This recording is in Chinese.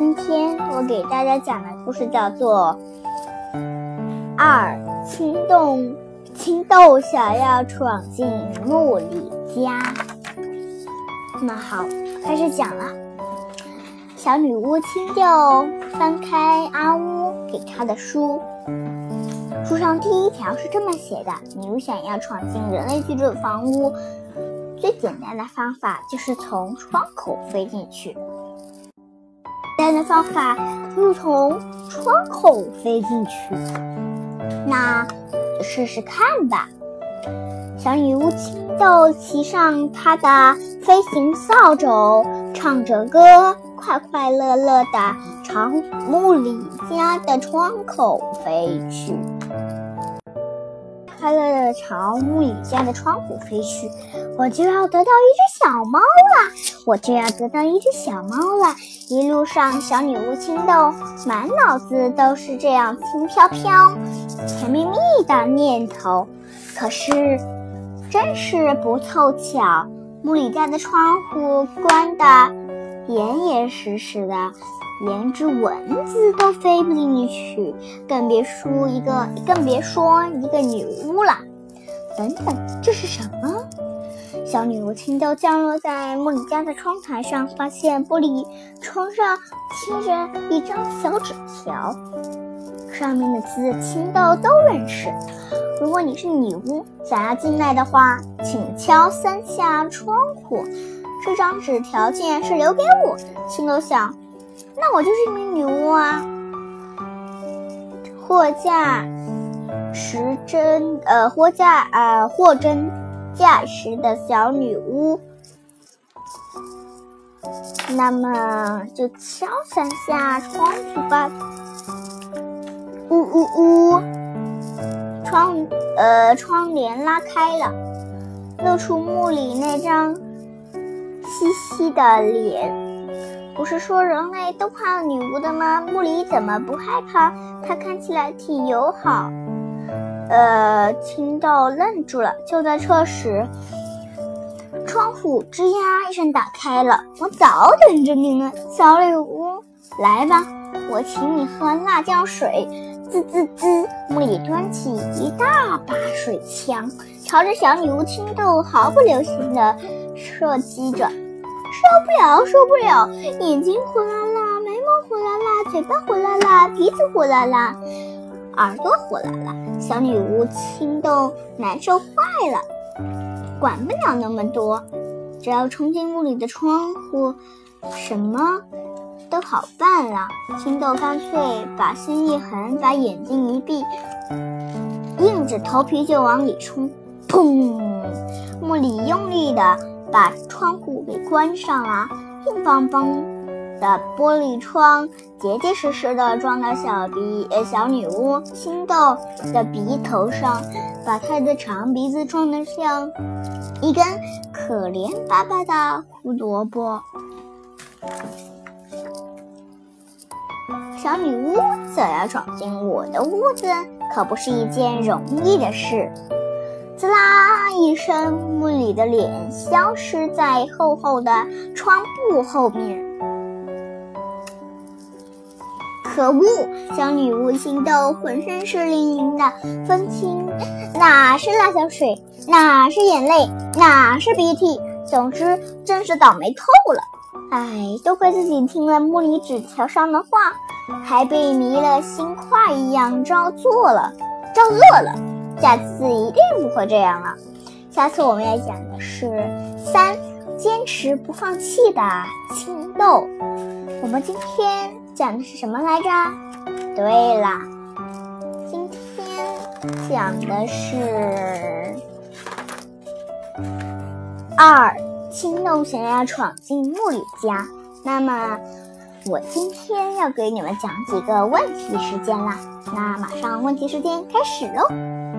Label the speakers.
Speaker 1: 今天我给大家讲的故事叫做《二青豆青豆想要闯进木里家》。那好，开始讲了。小女巫青豆翻开阿乌给她的书，书上第一条是这么写的：你想要闯进人类居住的房屋，最简单的方法就是从窗口飞进去。的方法就是从窗口飞进去，那试试看吧。小女巫青豆骑上她的飞行扫帚，唱着歌，快快乐乐地朝木里家的窗口飞去。快乐的朝木里家的窗户飞去，我就要得到一只小猫了！我就要得到一只小猫了！一路上，小女巫青豆满脑子都是这样轻飘飘、甜蜜蜜的念头。可是，真是不凑巧，木里家的窗户关得严结实实的。连只蚊子都飞不进去，更别说一个，更别说一个女巫了。等等，这是什么？小女巫青豆降落在茉莉家的窗台上，发现玻璃窗上贴着一张小纸条，上面的字青豆都认识。如果你是女巫，想要进来的话，请敲三下窗户。这张纸条竟然是留给我的，青豆想。那我就是一名女巫啊！货架时针，呃，货架，呃，货真价实的小女巫。那么就敲三下窗户吧。呜呜呜！窗，呃，窗帘拉开了，露出墓里那张嘻嘻的脸。不是说人类都怕女巫的吗？木里怎么不害怕？她看起来挺友好。呃，青豆愣住了。就在这时，窗户吱呀一声打开了。我早等着你呢，小女巫，来吧，我请你喝辣椒水。滋滋滋，木里端起一大把水枪，朝着小女巫青豆毫不留情的射击着。受不了，受不了！眼睛火辣辣，眉毛火辣辣，嘴巴火辣辣，鼻子火辣辣，耳朵火辣辣。小女巫青豆难受坏了，管不了那么多，只要冲进屋里的窗户，什么都好办了。青豆干脆把心一横，把眼睛一闭，硬着头皮就往里冲。砰！木里用力的。把窗户给关上了，硬邦邦的玻璃窗结结实实的撞到小鼻小女巫青豆的鼻头上，把她的长鼻子撞得像一根可怜巴巴的胡萝卜。小女巫想要闯进我的屋子，可不是一件容易的事。滋啦一声，木里的脸消失在厚厚的窗布后面。可恶！小女巫青豆浑身湿淋淋的，分不清哪是辣椒水，哪是眼泪，哪是鼻涕。总之，真是倒霉透了。哎，都怪自己听了木里纸条上的话，还被迷了心窍一样照做了，照做了。下次一定不会这样了。下次我们要讲的是三坚持不放弃的青豆。我们今天讲的是什么来着？对了，今天讲的是二青豆想要闯进木里家。那么我今天要给你们讲几个问题时间啦。那马上问题时间开始喽。